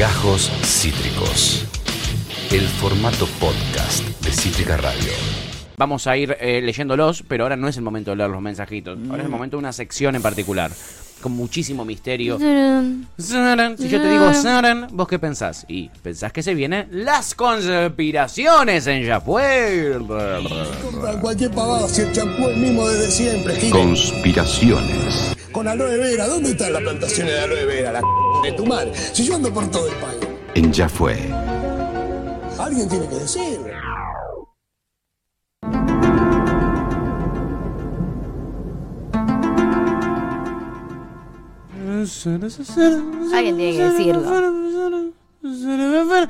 Gajos Cítricos. El formato podcast de Cítrica Radio. Vamos a ir eh, leyéndolos, pero ahora no es el momento de leer los mensajitos. Ahora es el momento de una sección en particular. Con muchísimo misterio. Zaran. Si yo te digo Zaran, ¿vos qué pensás? Y pensás que se vienen las conspiraciones en Japón. Compran cualquier pavada si el champú es el mismo desde siempre. Conspiraciones. Con aloe vera, ¿dónde están las plantaciones de aloe vera? La de tu madre. Si yo ando por todo el país. En Ya Fue. Alguien tiene que decir. Alguien tiene que decirlo.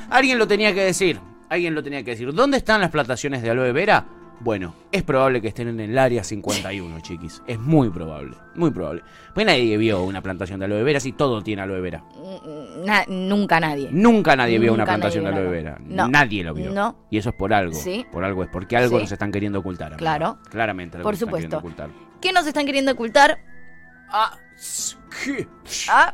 Alguien lo tenía que decir. Alguien lo tenía que decir. ¿Dónde están las plantaciones de aloe vera? Bueno, es probable que estén en el área 51, chiquis. Es muy probable, muy probable. Pues nadie vio una plantación de aloe vera si todo tiene aloe vera. Na- nunca nadie. Nunca nadie vio una plantación de nadie aloe vio vera. nada. No. Nadie lo vio. No. Y eso es por algo. Sí. Por algo es porque algo Sí. nos están queriendo ocultar. Claro. Claramente. algo Por nos están queriendo supuesto. ocultar. ¿Qué nos están queriendo ocultar? Ah, ¿qué? Ah,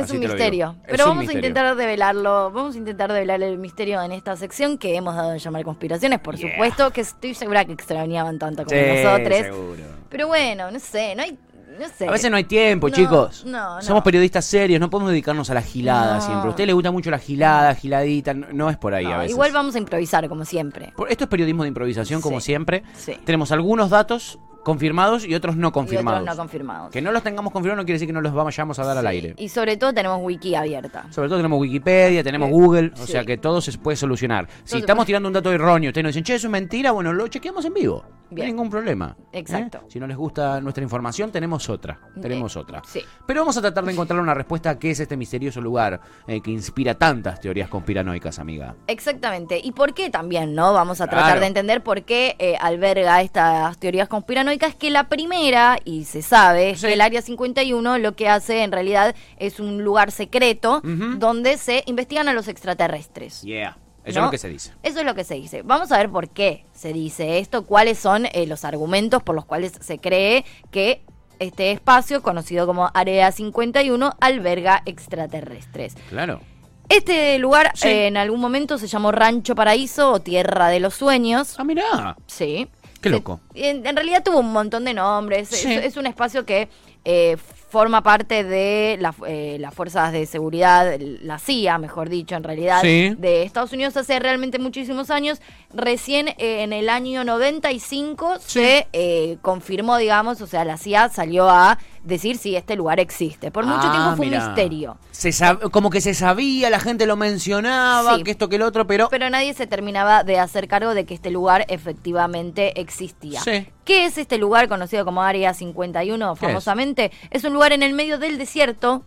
es Así un misterio. Es Pero vamos misterio. a intentar develarlo. Vamos a intentar develar el misterio en esta sección que hemos dado en llamar conspiraciones, por Yeah. supuesto, que estoy segura que extrañaban tanto como Sí, nosotros. seguro. Pero bueno, no sé, no hay. No sé. A veces no hay tiempo, No, chicos. no, no. Somos periodistas serios, no podemos dedicarnos a la gilada siempre. A usted le gusta mucho la gilada, giladita, no, es por ahí a veces. igual vamos a improvisar, como siempre. Esto es periodismo de improvisación, como siempre. Sí. Tenemos algunos datos confirmados y otros no Y confirmados. otros no confirmados. que no los tengamos confirmados no quiere decir que no los vayamos a dar al aire. Y sobre todo tenemos wiki abierta. Sobre todo tenemos Wikipedia, tenemos Sí. Google, o Sí. sea que todo se puede solucionar. Si estamos puede. tirando un dato erróneo, ustedes nos dicen, che, eso es mentira, bueno, lo chequeamos en vivo. No hay ningún problema. ¿eh? Exacto. Si no les gusta nuestra información, tenemos otra. Tenemos otra. sí. Pero vamos a tratar de encontrar una respuesta a qué es este misterioso lugar eh, que inspira tantas teorías conspiranoicas, amiga. Exactamente. ¿Y por qué también, no? Vamos a tratar Claro. de entender por qué eh, alberga estas teorías conspiranoicas, que la primera, y se sabe, es Sí. que el Área 51 lo que hace en realidad es un lugar secreto donde se investigan a los extraterrestres. Yeah. Eso ¿no? es lo que se dice. Eso es lo que se dice. Vamos a ver por qué se dice esto, cuáles son eh, los argumentos por los cuales se cree que este espacio, conocido como Área 51, alberga extraterrestres. Claro. Este lugar Sí. eh, en algún momento se llamó Rancho Paraíso o Tierra de los Sueños. Ah, mirá. Sí. Qué loco. En, en realidad tuvo un montón de nombres. Es, un espacio que eh, forma parte de la- eh, las fuerzas de seguridad, la CIA, mejor dicho, en realidad, Sí. de Estados Unidos hace realmente muchísimos años. Recién eh, en el año 95 se eh, confirmó, digamos, o sea, la CIA salió a decir si este lugar existe. Por mucho Ah, tiempo fue mirá. un misterio. Se como que se sabía, la gente lo mencionaba, Sí. que esto que el otro, pero... Pero nadie se terminaba de hacer cargo de que este lugar efectivamente existía. Sí. ¿Qué es este lugar conocido como Área 51 ¿Qué es? famosamente? Es? un lugar en el medio del desierto,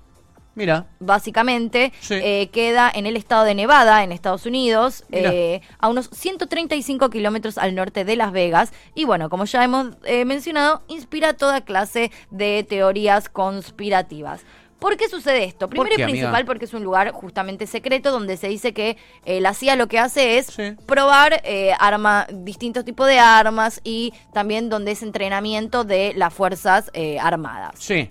Mira. básicamente. Sí. Eh, queda en el estado de Nevada, en Estados Unidos, eh, a unos 135 kilómetros al norte de Las Vegas. Y bueno, como ya hemos eh, mencionado, inspira toda clase de teorías conspirativas. ¿Por qué sucede esto? ¿Por Primero qué, y amiga? principal porque es un lugar justamente secreto donde se dice que eh, la CIA lo que hace es Sí. probar eh, arma, distintos tipos de armas y también donde es entrenamiento de las fuerzas eh, armadas. Sí.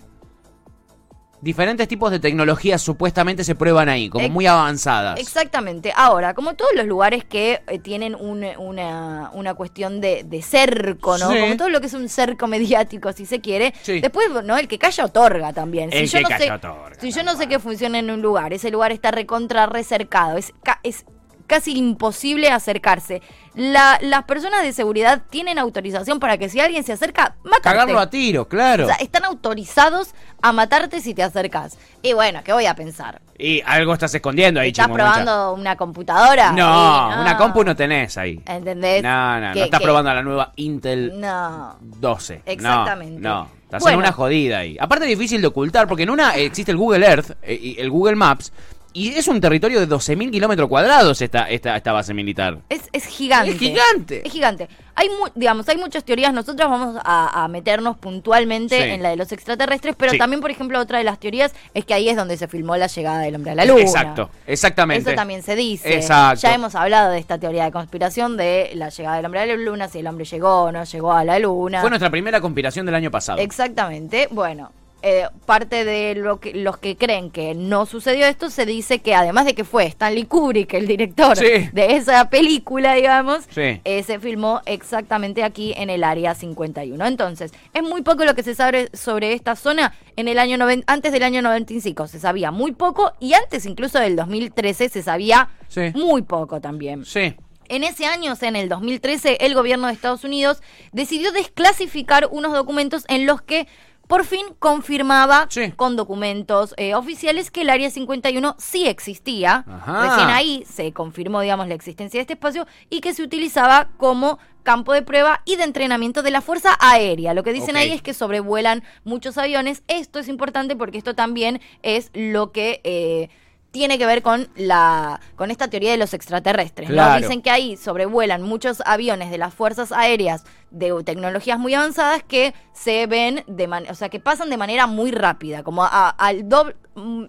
Diferentes tipos de tecnologías supuestamente se prueban ahí, como muy avanzadas. Exactamente. Ahora, como todos los lugares que eh, tienen un- una, una cuestión de, de cerco, ¿no? Sí. Como todo lo que es un cerco mediático, si se quiere. Sí. Después, ¿no? El que calla otorga también. El yo que no calla sé, otorga, Si yo no sé qué funciona en un lugar, ese lugar está recontra recercado. Es, es casi imposible acercarse. La- las personas de seguridad tienen autorización para que si alguien se acerca, matarte. Cagarlo a tiro, claro. O sea, están autorizados a matarte si te acercas. Y bueno, ¿qué voy a pensar? y algo estás escondiendo ahí, ¿Estás probando una computadora? No, una compu no tenés ahí. ¿Entendés? No, no, no estás que- probando la nueva Intel No. 12. No, Exactamente. No, estás Bueno. en una jodida ahí. Aparte es difícil de ocultar, porque en una existe el Google Earth, eh, y el Google Maps, y es un territorio de 12.000 kilómetros cuadrados esta, esta, esta base militar. Es, es gigante. Es gigante. Es gigante. Hay, mu- digamos, hay muchas teorías. Nosotros vamos a, a meternos puntualmente Sí. en la de los extraterrestres, pero Sí. también, por ejemplo, otra de las teorías es que ahí es donde se filmó la llegada del hombre a la luna. Exacto, exactamente. Eso también se dice. Exacto. Ya hemos hablado de esta teoría de conspiración de la llegada del hombre a la luna, si el hombre llegó o no llegó a la luna. Fue nuestra primera conspiración del año pasado. Exactamente. Bueno, eh, parte de lo que, los que creen que no sucedió esto, se dice que además de que fue Stanley Kubrick, el director Sí. de esa película, digamos, Sí. eh, se filmó exactamente aquí en el área 51. Entonces, es muy poco lo que se sabe sobre esta zona en el año noven- antes del año 95. Se sabía muy poco y antes incluso del 2013 se sabía Sí. muy poco también. Sí. En ese año, o sea, en el 2013, el gobierno de Estados Unidos decidió desclasificar unos documentos en los que por fin confirmaba Sí. con documentos eh, oficiales que el Área 51 sí existía. Ajá. Recién ahí se confirmó, digamos, la existencia de este espacio y que se utilizaba como campo de prueba y de entrenamiento de la Fuerza Aérea. Lo que dicen ahí es que sobrevuelan muchos aviones. Esto es importante porque esto también es lo que... eh, tiene que ver con la con esta teoría de los extraterrestres. ¿no? Claro. Dicen que ahí sobrevuelan muchos aviones de las fuerzas aéreas de tecnologías muy avanzadas que se ven de man- o sea que pasan de manera muy rápida, como a- al doble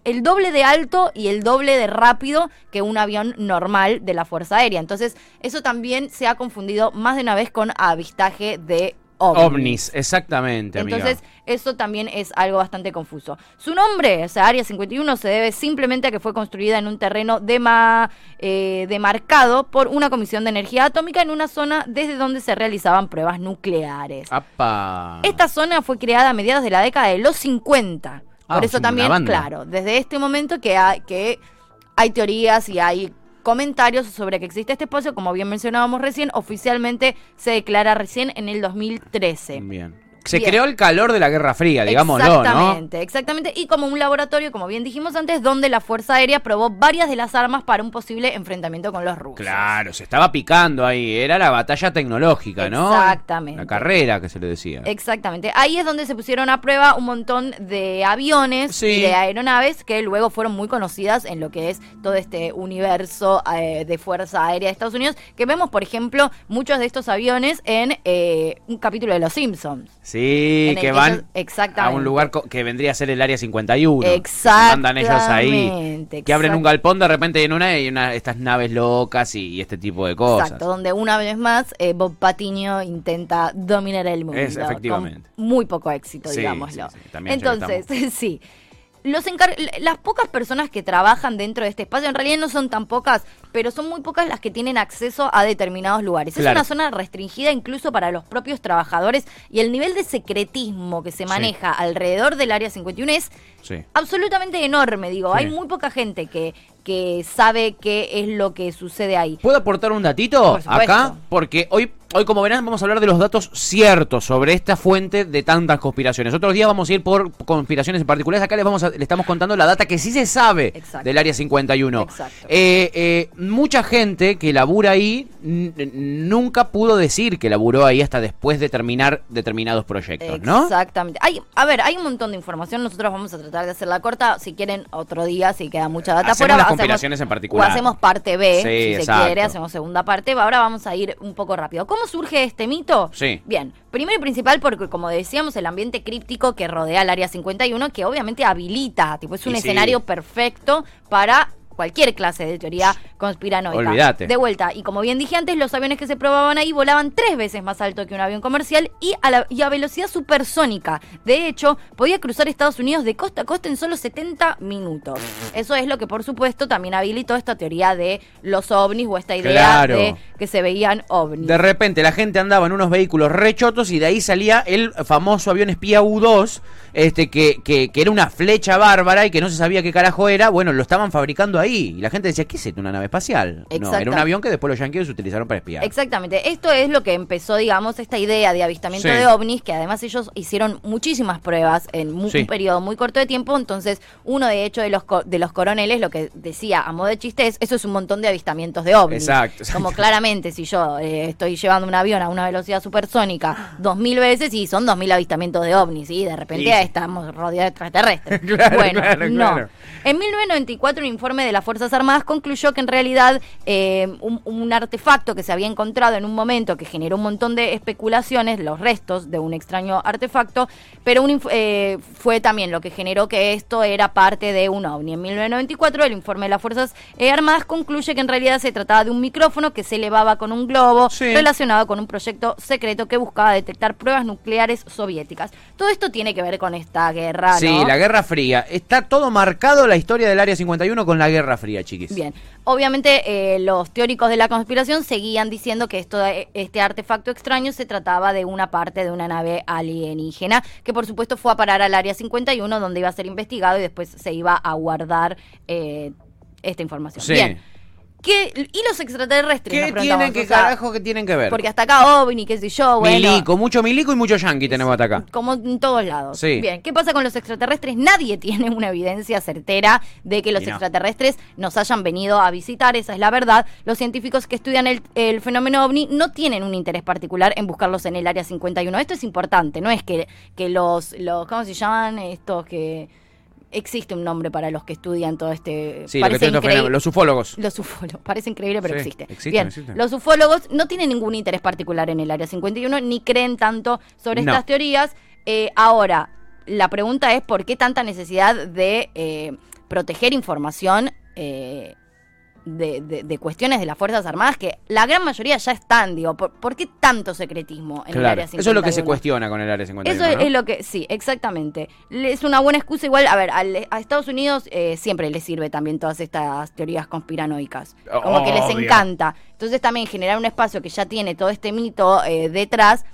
el doble de alto y el doble de rápido que un avión normal de la Fuerza Aérea. Entonces, eso también se ha confundido más de una vez con avistaje de ovnis. Ovnis, exactamente, amiga. Entonces, eso también es algo bastante confuso. Su nombre, o sea, Área 51, se debe simplemente a que fue construida en un terreno dema- eh, demarcado por una comisión de energía atómica en una zona desde donde se realizaban pruebas nucleares. Apa. Esta zona fue creada a mediados de la década de los 50. Ah, Por es eso también, claro, desde este momento que hay, que hay teorías y hay comentarios sobre que existe este espacio, como bien mencionábamos recién, oficialmente se declara recién en el 2013. Bien. Se Bien. creó el calor de la Guerra Fría, digámoslo, ¿no? exactamente, exactamente. Y como un laboratorio, como bien dijimos antes, donde la Fuerza Aérea probó varias de las armas para un posible enfrentamiento con los rusos. Claro, se estaba picando ahí. Era la batalla tecnológica, ¿no? Exactamente. La carrera que se le decía. Exactamente. Ahí es donde se pusieron a prueba un montón de aviones Sí. y de aeronaves que luego fueron muy conocidas en lo que es todo este universo eh, de Fuerza Aérea de Estados Unidos, que vemos, por ejemplo, muchos de estos aviones en eh, un capítulo de Los Simpsons. Sí, En el que van ellos- exactamente. a un lugar que vendría a ser el área 51. que se Exactamente, mandan ellos ahí. Que abren un galpón de repente en una y una estas naves locas y, y este tipo de cosas. Exacto, donde una vez más eh, Bob Patiño intenta dominar el mundo. Es, efectivamente. Con muy poco éxito, Sí, digámoslo. sí, sí, Entonces, sí. Los encar- las pocas personas que trabajan dentro de este espacio, en realidad no son tan pocas, pero son muy pocas las que tienen acceso a determinados lugares. Claro. Es una zona restringida incluso para los propios trabajadores y el nivel de secretismo que se Sí. maneja alrededor del área 51 es Sí. absolutamente enorme. Digo, Sí. hay muy poca gente que, que sabe qué es lo que sucede ahí. ¿Puedo aportar un datito Por acá? Porque hoy, hoy, como verán, vamos a hablar de los datos ciertos sobre esta fuente de tantas conspiraciones. Otros días vamos a ir por conspiraciones en particulares. Acá les, vamos a- le estamos contando la data que sí se sabe Exacto. del Área 51. Exacto. Eh, eh, mucha gente que labura ahí nunca pudo decir que laburó ahí hasta después de terminar determinados proyectos, ¿no? Exactamente. Hay, a ver, hay un montón de información. Nosotros vamos a tratar de hacerla corta. Si quieren, otro día, si queda mucha data Hacemos fuera, las hacemos- conspiraciones en particular. O hacemos parte B, Sí, si se quiere, hacemos segunda parte. Ahora vamos a ir un poco rápido. ¿Cómo surge este mito? Sí. Bien, primero y principal porque, como decíamos, el ambiente críptico que rodea el Área 51, que obviamente habilita, tipo, es un Y sí. escenario perfecto para cualquier clase de teoría conspiranoica. Olvídate. De vuelta, y como bien dije antes, los aviones que se probaban ahí volaban tres veces más alto que un avión comercial y a, la- y a velocidad supersónica. De hecho, podía cruzar Estados Unidos de costa a costa en solo 70 minutos. Eso es lo que, por supuesto, también habilitó esta teoría de los ovnis o esta idea Claro. de que se veían ovnis. De repente la gente andaba en unos vehículos rechotos y de ahí salía el famoso avión espía U-2, este, que, que, que era una flecha bárbara y que no se sabía qué carajo era. Bueno, lo estaban fabricando ahí. Y la gente decía, ¿qué es esto? ¿Una nave espacial? No, era un avión que después los yanqueos utilizaron para espiar. Exactamente, esto es lo que empezó, digamos, esta idea de avistamiento Sí. de ovnis, que además ellos hicieron muchísimas pruebas en Sí. un periodo muy corto de tiempo, entonces uno de hecho de los, co- de los coroneles lo que decía a modo de chiste es, eso es un montón de avistamientos de ovnis. Exacto, exacto. Como claramente si yo eh, estoy llevando un avión a una velocidad supersónica dos mil veces y son dos mil avistamientos de ovnis, y de repente Sí, sí. estamos rodeados de extraterrestres. Claro, bueno, claro, no. claro. En 1994 un informe de las Fuerzas Armadas concluyó que en realidad eh, un, un artefacto que se había encontrado en un momento que generó un montón de especulaciones, los restos de un extraño artefacto, pero un eh, fue también lo que generó que esto era parte de un ovni. En 1994 el informe de las Fuerzas eh, Armadas concluye que en realidad se trataba de un micrófono que se elevaba con un globo Sí. relacionado con un proyecto secreto que buscaba detectar pruebas nucleares soviéticas. Todo esto tiene que ver con esta guerra, Sí, ¿no? la Guerra Fría. Está todo marcado la historia del Área 51 con la Guerra Fría, chiquis. Bien, obviamente eh, los teóricos de la conspiración seguían diciendo que esto, de- este artefacto extraño se trataba de una parte de una nave alienígena que por supuesto fue a parar al área 51 donde iba a ser investigado y después se iba a guardar eh, esta información. Sí. Bien, ¿Qué, ¿y los extraterrestres? ¿Qué tienen, o sea, carajo que tienen que ver? Porque hasta acá OVNI, qué sé yo, bueno... milico, mucho milico y mucho yanqui tenemos hasta acá. Como en todos lados. Sí. Bien, ¿qué pasa con los extraterrestres? Nadie tiene una evidencia certera de que los no. extraterrestres nos hayan venido a visitar, esa es la verdad. Los científicos que estudian el, el fenómeno ovni no tienen un interés particular en buscarlos en el área 51. Esto es importante, no es que, que los, los, ¿cómo se llaman estos que... Existe un nombre para los que estudian todo este... Sí, lo que los ufólogos. los ufólogos, parece increíble, pero Sí, existe. existen, Bien, existen. los ufólogos no tienen ningún interés particular en el área 51, ni creen tanto sobre No. estas teorías. Eh, ahora, la pregunta es por qué tanta necesidad de eh, proteger información eh, de, de- de cuestiones de las Fuerzas Armadas, que la gran mayoría ya están, digo, ¿por, por qué tanto secretismo en el área 51? eso es lo que se cuestiona con el Área 51. Eso es, ¿no? es lo que, sí, exactamente. Es una buena excusa igual, a ver, al- a Estados Unidos eh, siempre les sirve también todas estas teorías conspiranoicas. Como que les Obvio. encanta. Entonces también generar un espacio que ya tiene todo este mito eh, detrás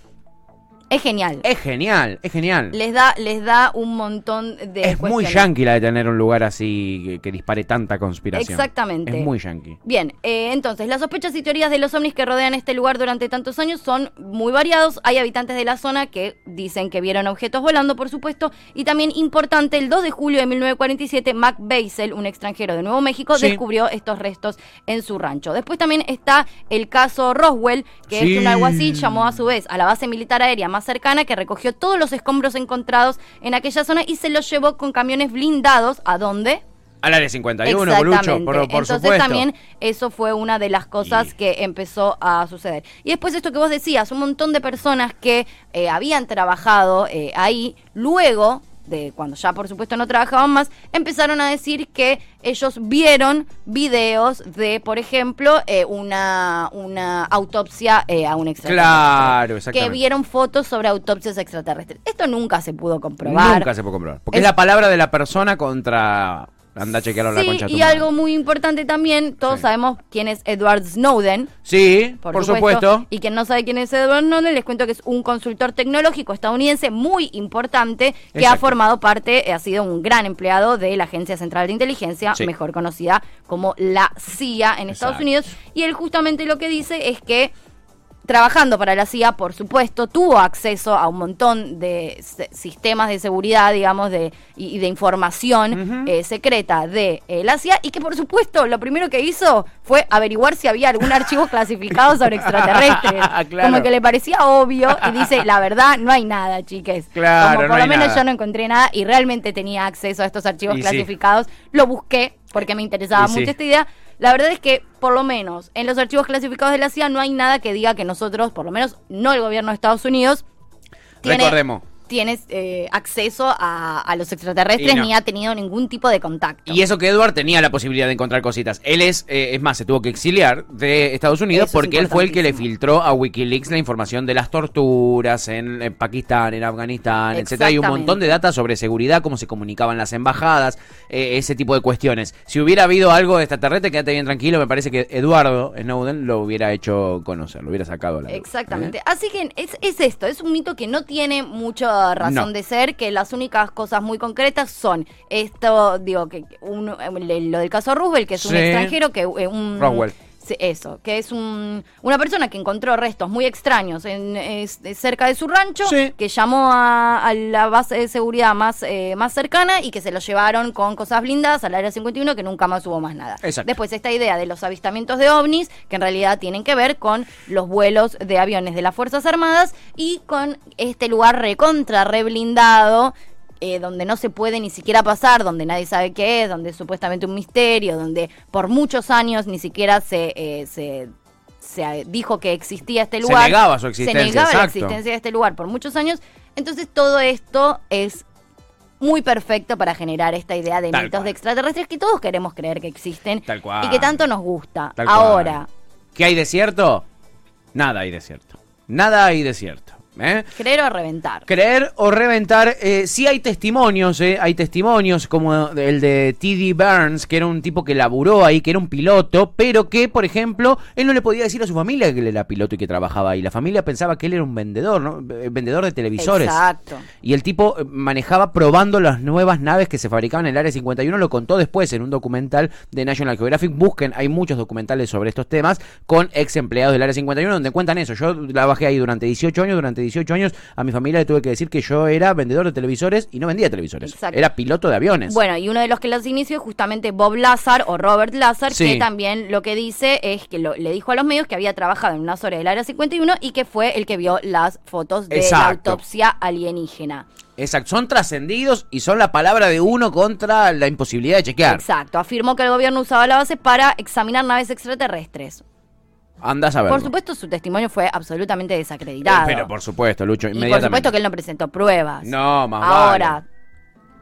es genial. Es genial, es genial. Les da, les da un montón de es muy yankee la de tener un lugar así que, que dispare tanta conspiración. Exactamente. Es muy yankee. Bien, eh, entonces las sospechas y teorías de los ovnis que rodean este lugar durante tantos años son muy variados. Hay habitantes de la zona que dicen que vieron objetos volando, por supuesto, y también importante, el 2 de julio de 1947, Mac Basel, un extranjero de Nuevo México, Sí. descubrió estos restos en su rancho. Después también está el caso Roswell, que Sí. es un alguacil llamó a su vez a la base militar aérea más cercana que recogió todos los escombros encontrados en aquella zona y se los llevó con camiones blindados. ¿A dónde? Al Área 51, Exactamente. Colucho, por, por Entonces supuesto. también eso fue una de las cosas Y- que empezó a suceder. Y después esto que vos decías, un montón de personas que eh, habían trabajado eh, ahí, luego de cuando ya por supuesto no trabajaban más, empezaron a decir que ellos vieron videos de, por ejemplo, eh, una, una autopsia eh, a un extraterrestre. Claro, Que exactamente. vieron fotos sobre autopsias extraterrestres. Esto nunca se pudo comprobar. Nunca se puede comprobar. Porque Es- es, la palabra de la persona contra. Anda a chequearlo a la Sí, concha de tu y madre. algo muy importante también, todos Sí. sabemos quién es Edward Snowden. Sí, por, supuesto. Y quien no sabe quién es Edward Snowden, les cuento que es un consultor tecnológico estadounidense muy importante que ha formado parte, eh, ha sido un gran empleado de la Agencia Central de Inteligencia, Sí. mejor conocida como la CIA en Estados. Unidos. Y él justamente lo que dice es que trabajando para la CIA, por supuesto, tuvo acceso a un montón de sistemas de seguridad, digamos, de, y, y de información eh, secreta de eh, la CIA, y que por supuesto lo primero que hizo fue averiguar si había algún archivo clasificado sobre extraterrestres. Claro. Como que le parecía obvio, y dice, la verdad, no hay nada, chiques. Claro, Como por no lo menos nada. yo no encontré nada y realmente tenía acceso a estos archivos Y sí. clasificados. Lo busqué porque me interesaba Y sí. mucho esta idea. La verdad es que, por lo menos, en los archivos clasificados de la CIA no hay nada que diga que nosotros, por lo menos no el gobierno de Estados Unidos, Recordemos. Tienes eh, acceso a, a los extraterrestres Y no. ni ha tenido ningún tipo de contacto. Y eso que Edward tenía la posibilidad de encontrar cositas. Él es, eh, es más, se tuvo que exiliar de Estados Unidos Eso porque él fue el que le filtró a Wikileaks la información de las torturas en, en Pakistán, en Afganistán, etcétera. Hay un montón de data sobre seguridad, cómo se comunicaban las embajadas, eh, ese tipo de cuestiones. Si hubiera habido algo de extraterrestre, quédate bien tranquilo. Me parece que Eduardo Snowden lo hubiera hecho conocer, lo hubiera sacado a la. Exactamente. ¿Eh? Así que es, es esto, es un mito que no tiene razón No. de ser, que las únicas cosas muy concretas son esto, digo, que un- eh, lo del caso Roosevelt, que es un extranjero, que eh, un... Roswell. Eso, que es un, una persona que encontró restos muy extraños en, es cerca de su rancho, Sí. que llamó a, a la base de seguridad más, eh, más cercana y que se lo llevaron con cosas blindadas al área 51 que nunca más hubo más nada. Exacto. Después esta idea de los avistamientos de ovnis, que en realidad tienen que ver con los vuelos de aviones de las Fuerzas Armadas y con este lugar recontra, reblindado eh, donde no se puede ni siquiera pasar, donde nadie sabe qué es, donde es supuestamente un misterio, donde por muchos años ni siquiera se, eh, se, se dijo que existía este Se lugar. negaba su existencia, Se negaba la existencia de este lugar por muchos años. Entonces todo esto es muy perfecto para generar esta idea de Tal mitos cual. de extraterrestres que todos queremos creer que existen Tal cual. y que tanto nos gusta. Tal cual. Ahora, ¿Qué hay desierto? Nada hay desierto. Nada hay desierto. ¿Eh? creer o reventar. Creer o reventar, eh, sí hay testimonios, eh, hay testimonios como el de T.D. Burns, que era un tipo que laburó ahí, que era un piloto, pero que, por ejemplo, él no le podía decir a su familia que él era piloto y que trabajaba ahí. La familia pensaba que él era un vendedor, ¿no? Eh, Vendedor de televisores. Exacto. Y el tipo eh, manejaba probando las nuevas naves que se fabricaban en el Área 51, lo contó después en un documental de National Geographic. Busquen, hay muchos documentales sobre estos temas con ex empleados del Área 51 donde cuentan eso. Yo trabajé ahí durante 18 años, durante 18 años a mi familia le tuve que decir que yo era vendedor de televisores y no vendía televisores. Exacto. Era piloto de aviones. Bueno, y uno de los que los inició es justamente Bob Lazar o Robert Lazar, Sí. que también lo que dice es que lo- le dijo a los medios que había trabajado en una zona del Área 51 y que fue el que vio las fotos de la autopsia alienígena. Exacto, son trascendidos y son la palabra de uno contra la imposibilidad de chequear. Exacto, afirmó que el gobierno usaba la base para examinar naves extraterrestres. Andás a ver. Por supuesto, su testimonio fue absolutamente desacreditado. Pero por supuesto, Lucho, y por inmediatamente. supuesto que él no presentó pruebas. No, más Ahora, vale.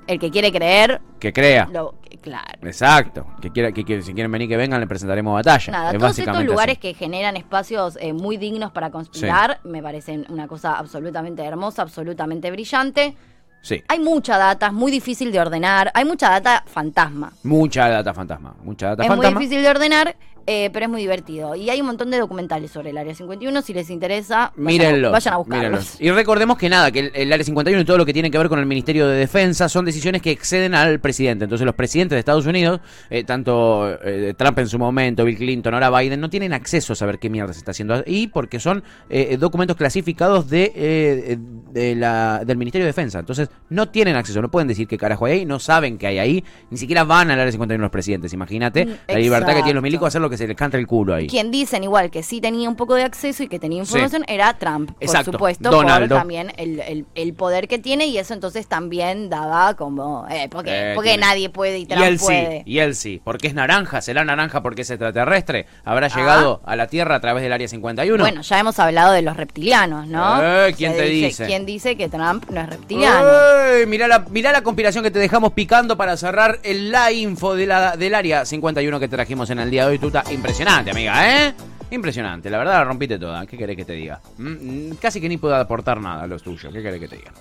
el que quiere creer, Que crea. lo, claro. Exacto. Que quiera, que, quiera- si quieren venir que vengan, le presentaremos batalla. Nada, Es todos estos lugares así. que generan espacios eh, muy dignos para conspirar me parecen una cosa absolutamente hermosa, absolutamente brillante. Sí. Hay mucha data, es muy difícil de ordenar, hay mucha data fantasma. Mucha data fantasma. Mucha data es fantasma. muy difícil de ordenar, eh, pero es muy divertido. Y hay un montón de documentales sobre el Área 51, si les interesa, Mírenlos. vayan a buscarlos. mírenlos. Y recordemos que nada, que el, el Área 51 y todo lo que tiene que ver con el Ministerio de Defensa son decisiones que exceden al presidente. Entonces los presidentes de Estados Unidos, eh, tanto eh, Trump en su momento, Bill Clinton, ahora Biden, no tienen acceso a saber qué mierda se está haciendo ahí porque son eh, documentos clasificados de, eh, de la, del Ministerio de Defensa. Entonces no tienen acceso, no pueden decir qué carajo hay ahí, no saben qué hay ahí, ni siquiera van al Área 51 los presidentes. Imagínate Mm, la libertad que tienen los milicos a hacer lo que se les canta el culo ahí. Quien dicen igual que sí tenía un poco de acceso y que tenía información era Trump, Exacto, por supuesto, Donaldo. por también el, el- el poder que tiene y eso entonces también daba como, eh, porque, Eh, porque nadie puede y Y Trump él puede. sí, y él sí, porque es naranja, será naranja porque es extraterrestre, habrá llegado a la Tierra a través del Área 51. Ah. Bueno, ya hemos hablado de los reptilianos, ¿no? Eh, ¿quién Se te dice? ¿Quién dice que Trump no es reptiliano? ¡Ey! mirá, la, mirá la conspiración que te dejamos picando para cerrar el, la info de la, del Área 51 que trajimos en el día de hoy. Tuta, impresionante, amiga, ¿eh? Impresionante, la verdad la rompiste toda. ¿Qué querés que te diga? Mm, mm, Casi que ni puedo aportar nada a los tuyos. ¿Qué querés que te diga?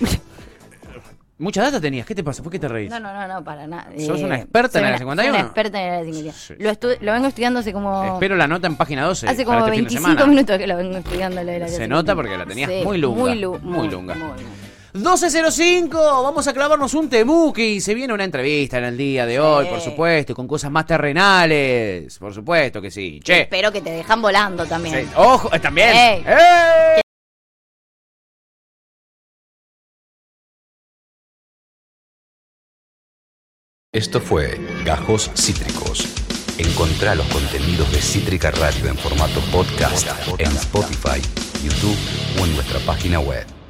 Mucha data tenías, ¿qué te pasa? ¿Por qué te reís? No, no, no, no, para nada. Eh, ¿Sos una experta en una- 51? Soy una experta en área 51. Sí. Lo, estu- lo vengo estudiando hace como... Espero la nota en página 12. hace para como este fin de 25 semana. minutos que lo vengo estudiando. lo del área Se 51. nota porque la tenías Sí, muy lunga. Muy, lu- muy lunga. muy lunga. 12.05, vamos a clavarnos un temuki. Se viene una entrevista en el día de hoy, por supuesto, con cosas más terrenales. Por supuesto que sí. Che. Espero que te dejan volando también. Sí. Ojo, eh, también. Ey. ¡Ey! Esto fue Gajos Cítricos. Encontrá los contenidos de Cítrica Radio en formato podcast en Spotify, YouTube o en nuestra página web.